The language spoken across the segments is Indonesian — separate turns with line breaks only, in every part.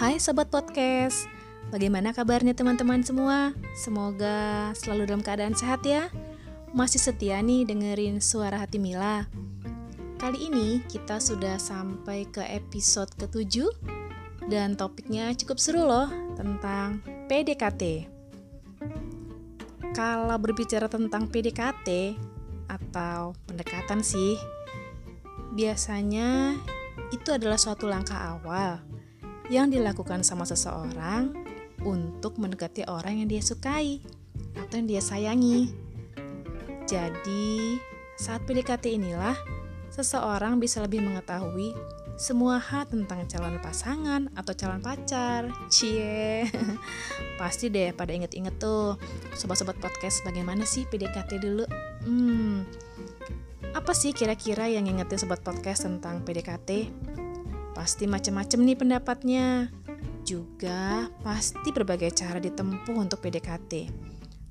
Hai Sobat Podcast, bagaimana kabarnya teman-teman semua? Semoga selalu dalam keadaan sehat ya. Masih setia nih dengerin suara hati Mila. Kali ini kita sudah sampai ke episode ke-7 Dan topiknya cukup seru loh tentang PDKT Kalau berbicara tentang PDKT atau pendekatan sih Biasanya itu adalah suatu langkah awal yang dilakukan sama seseorang untuk mendekati orang yang dia sukai atau yang dia sayangi. Jadi, saat PDKT inilah seseorang bisa lebih mengetahui semua hal tentang calon pasangan atau calon pacar. Cie. Pasti deh pada inget-inget tuh. Sobat-sobat podcast bagaimana sih PDKT dulu? Hmm. Apa sih kira-kira yang ingetin sobat podcast tentang PDKT? Pasti macam-macam nih pendapatnya. Juga pasti berbagai cara ditempuh untuk PDKT.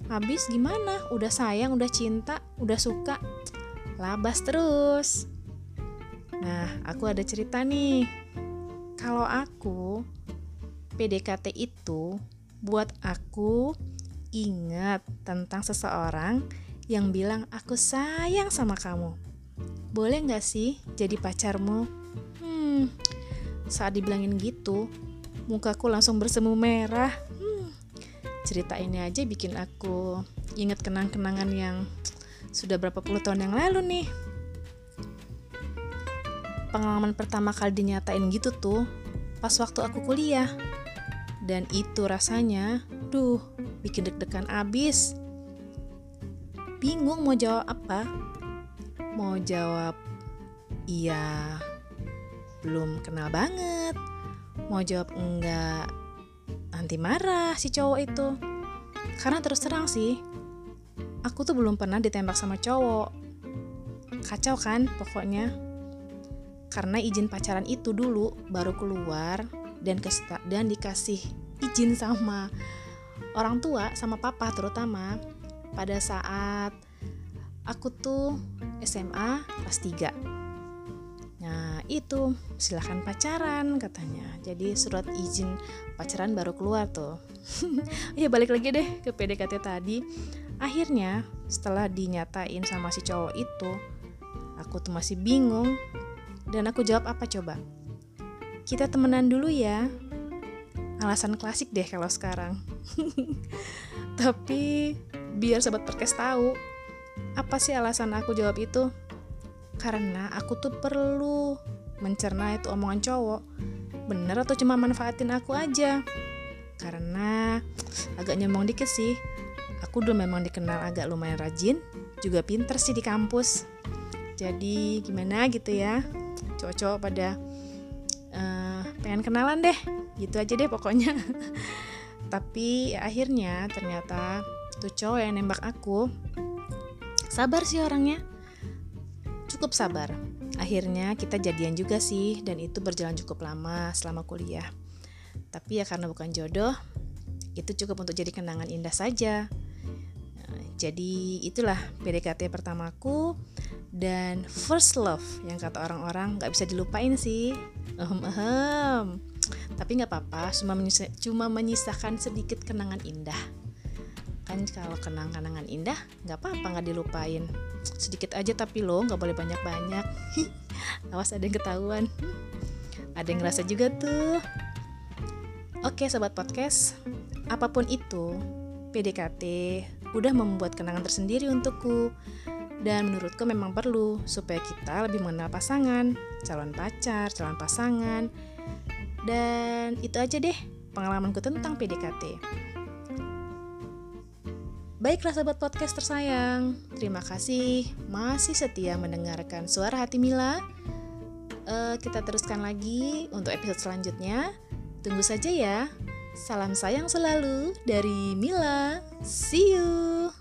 Habis gimana? Udah sayang, udah cinta, udah suka? Labas terus. Nah, aku ada cerita nih. Kalau aku PDKT itu buat aku ingat tentang seseorang yang bilang aku sayang sama kamu. Boleh nggak sih jadi pacarmu? Hmm, saat dibilangin gitu, mukaku langsung bersemu merah. Hmm, cerita ini aja bikin aku ingat kenang-kenangan yang sudah berapa puluh tahun yang lalu nih. Pengalaman pertama kali dinyatain gitu tuh pas waktu aku kuliah. Dan itu rasanya, duh, bikin deg-degan abis. Bingung mau jawab apa. Mau jawab iya belum kenal banget. Mau jawab enggak nanti marah si cowok itu. Karena terus terang sih aku tuh belum pernah ditembak sama cowok. Kacau kan pokoknya. Karena izin pacaran itu dulu baru keluar dan dan dikasih izin sama orang tua sama papa terutama. Pada saat aku tuh SMA kelas 3 Nah itu silahkan pacaran katanya. Jadi surat izin pacaran baru keluar tuh. Ya balik lagi deh ke PDKT tadi. Akhirnya setelah dinyatain sama si cowok itu Aku tuh masih bingung. Dan aku jawab apa coba? Kita temenan dulu ya. Alasan klasik deh kalau sekarang. Tapi biar sobat podcast tahu Apa sih alasan aku jawab itu karena aku tuh perlu mencerna itu omongan cowok. Bener atau cuma manfaatin aku aja? Karena agak nyombong dikit sih. Aku dulu memang dikenal agak lumayan rajin juga pinter sih di kampus. Jadi gimana gitu ya? Cowok-cowok pada uh, pengen kenalan deh. Gitu aja deh pokoknya. Tapi ya, akhirnya ternyata tuh cowok yang nembak aku. Sabar sih orangnya cukup sabar. Akhirnya kita jadian juga sih dan itu berjalan cukup lama selama kuliah. Tapi ya karena bukan jodoh, itu cukup untuk jadi kenangan indah saja. Nah, jadi itulah PDKT pertamaku dan first love yang kata orang-orang nggak bisa dilupain sih. Ehem ehem. Tapi nggak apa-apa, cuma menyisa, cuma menyisakan sedikit kenangan indah. Kan kalau kenang-kenangan indah nggak apa-apa nggak dilupain. Sedikit aja tapi lo nggak boleh banyak-banyak. Awas ada yang ketahuan. Ada yang ngerasa juga tuh. Oke sobat podcast apa pun itu PDKT udah membuat kenangan tersendiri untukku. Dan menurutku memang perlu supaya kita lebih mengenal pasangan, calon pacar, calon pasangan, dan itu aja deh pengalamanku tentang PDKT. Baiklah sahabat podcast tersayang, terima kasih masih setia mendengarkan suara hati Mila. Uh, kita teruskan lagi untuk episode selanjutnya. Tunggu saja ya. Salam sayang selalu dari Mila. See you.